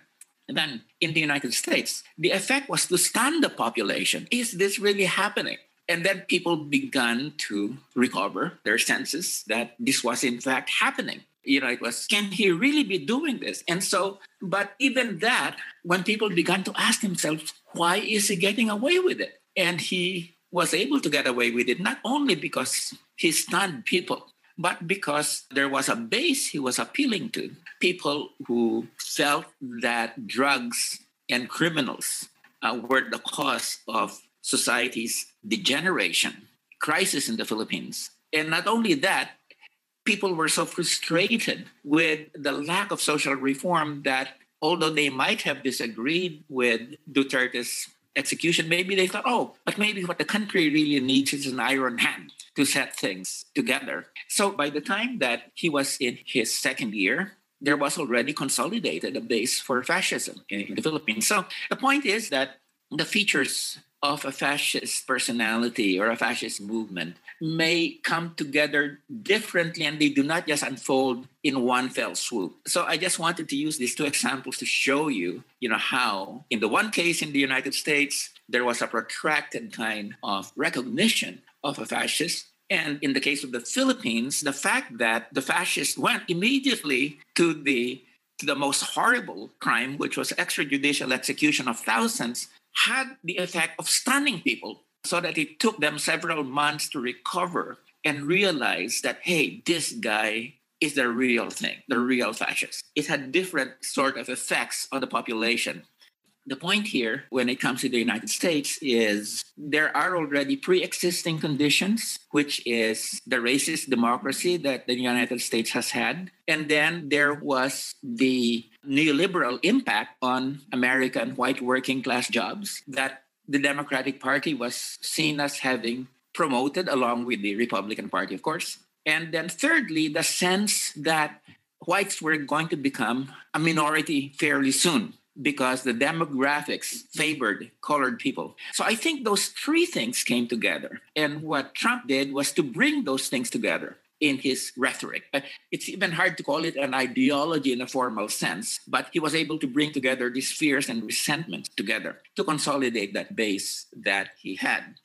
than in the United States. The effect was to stun the population. Is this really happening? And then people began to recover their senses that this was in fact happening you know, it was, can he really be doing this? And so, but even that, when people began to ask themselves, why is he getting away with it? And he was able to get away with it not only because he stunned people, but because there was a base he was appealing to people who felt that drugs and criminals uh, were the cause of society's degeneration, crisis in the Philippines. And not only that, people were so frustrated with the lack of social reform that although they might have disagreed with Duterte's execution, maybe they thought, oh, but maybe what the country really needs is an iron hand to set things together. So by the time that he was in his second year, there was already consolidated a base for fascism in the Philippines. So the point is that the features of a fascist personality or a fascist movement may come together differently and they do not just unfold in one fell swoop. So I just wanted to use these two examples to show you, you know, how in the one case in the United States, there was a protracted kind of recognition of a fascist. And in the case of the Philippines, the fact that the fascists went immediately to the to the most horrible crime, which was extrajudicial execution of thousands, had the effect of stunning people so that it took them several months to recover and realize that, hey, this guy is the real thing, the real fascist. It had different sort of effects on the population. The point here, when it comes to the United States, is there are already pre existing conditions, which is the racist democracy that the United States has had. And then there was the neoliberal impact on American white working class jobs that the Democratic Party was seen as having promoted along with the Republican Party, of course. And then, thirdly, the sense that whites were going to become a minority fairly soon. because the demographics favored colored people. So I think those three things came together. And what Trump did was to bring those things together in his rhetoric. Uh, it's even hard to call it an ideology in a formal sense, but he was able to bring together these fears and resentment together to consolidate that base that he had.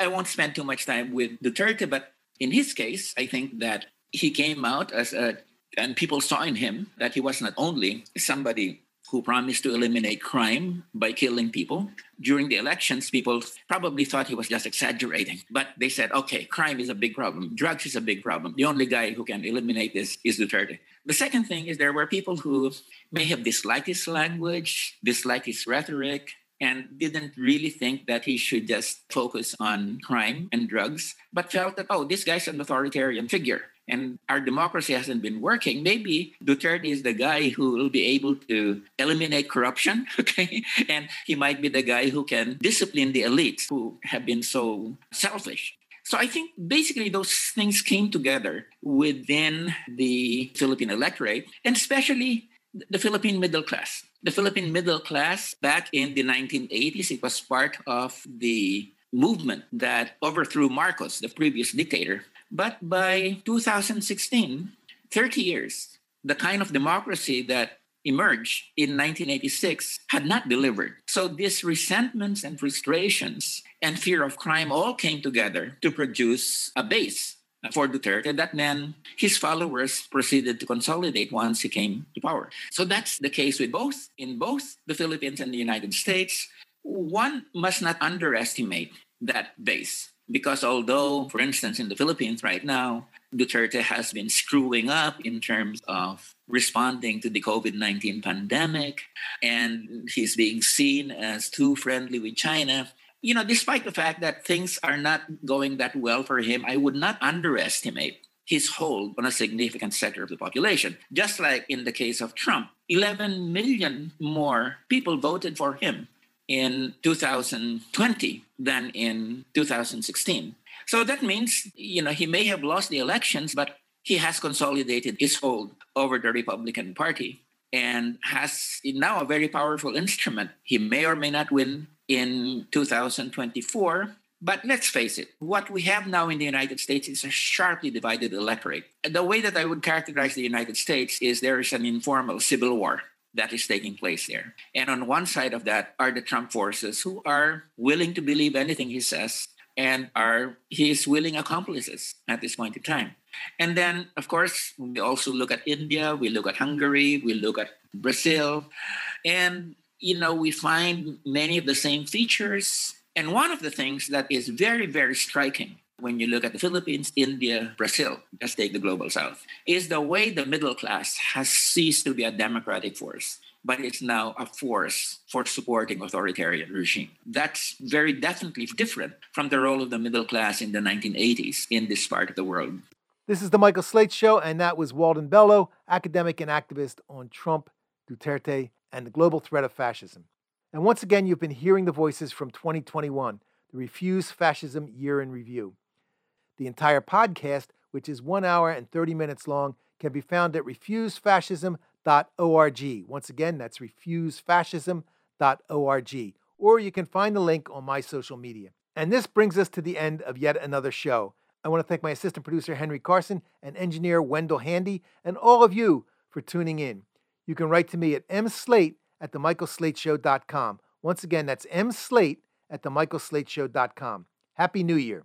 I won't spend too much time with Duterte, but in his case, I think that he came out as a, and people saw in him that he was not only somebody who promised to eliminate crime by killing people. During the elections, people probably thought he was just exaggerating, but they said, okay, crime is a big problem, drugs is a big problem. The only guy who can eliminate this is Duterte. The second thing is there were people who may have disliked his language, disliked his rhetoric, and didn't really think that he should just focus on crime and drugs, but felt that, oh, this guy's an authoritarian figure and our democracy hasn't been working, maybe Duterte is the guy who will be able to eliminate corruption, okay? And he might be the guy who can discipline the elites who have been so selfish. So I think basically those things came together within the Philippine electorate, and especially the Philippine middle class. The Philippine middle class back in the 1980s, it was part of the movement that overthrew Marcos, the previous dictator, but by 2016, 30 years, the kind of democracy that emerged in 1986 had not delivered. So these resentments and frustrations and fear of crime all came together to produce a base for Duterte that then his followers proceeded to consolidate once he came to power. So that's the case with both in both the Philippines and the United States. One must not underestimate that base. Because although, for instance, in the Philippines right now, Duterte has been screwing up in terms of responding to the COVID 19 pandemic, and he's being seen as too friendly with China. You know, despite the fact that things are not going that well for him, I would not underestimate his hold on a significant sector of the population. Just like in the case of Trump, 11 million more people voted for him in 2020 than in 2016. So that means, you know, he may have lost the elections, but he has consolidated his hold over the Republican Party and has now a very powerful instrument. He may or may not win in 2024. But let's face it, what we have now in the United States is a sharply divided electorate. The way that I would characterize the United States is there is an informal civil war that is taking place there. And on one side of that are the Trump forces who are willing to believe anything he says and are his willing accomplices at this point in time. And then, of course, we also look at India, we look at Hungary, we look at Brazil, and you know, we find many of the same features. And one of the things that is very, very striking when you look at the Philippines, India, Brazil, let's take the global south, is the way the middle class has ceased to be a democratic force, but it's now a force for supporting authoritarian regime. That's very definitely different from the role of the middle class in the 1980s in this part of the world. This is the Michael Slate Show, and that was Walden Bello, academic and activist on Trump, Duterte, and the global threat of fascism. And once again, you've been hearing the voices from 2021, the Refuse Fascism Year in Review. The entire podcast, which is one hour and 30 minutes long, can be found at refusefascism.org. Once again, that's refusefascism.org. Or you can find the link on my social media. And this brings us to the end of yet another show. I want to thank my assistant producer, Henry Carson, and engineer, Wendell Handy, and all of you for tuning in. You can write to me at mslate at themichaelslateshow.com. Once again, that's mslate at themichaelslateshow.com. Happy New Year.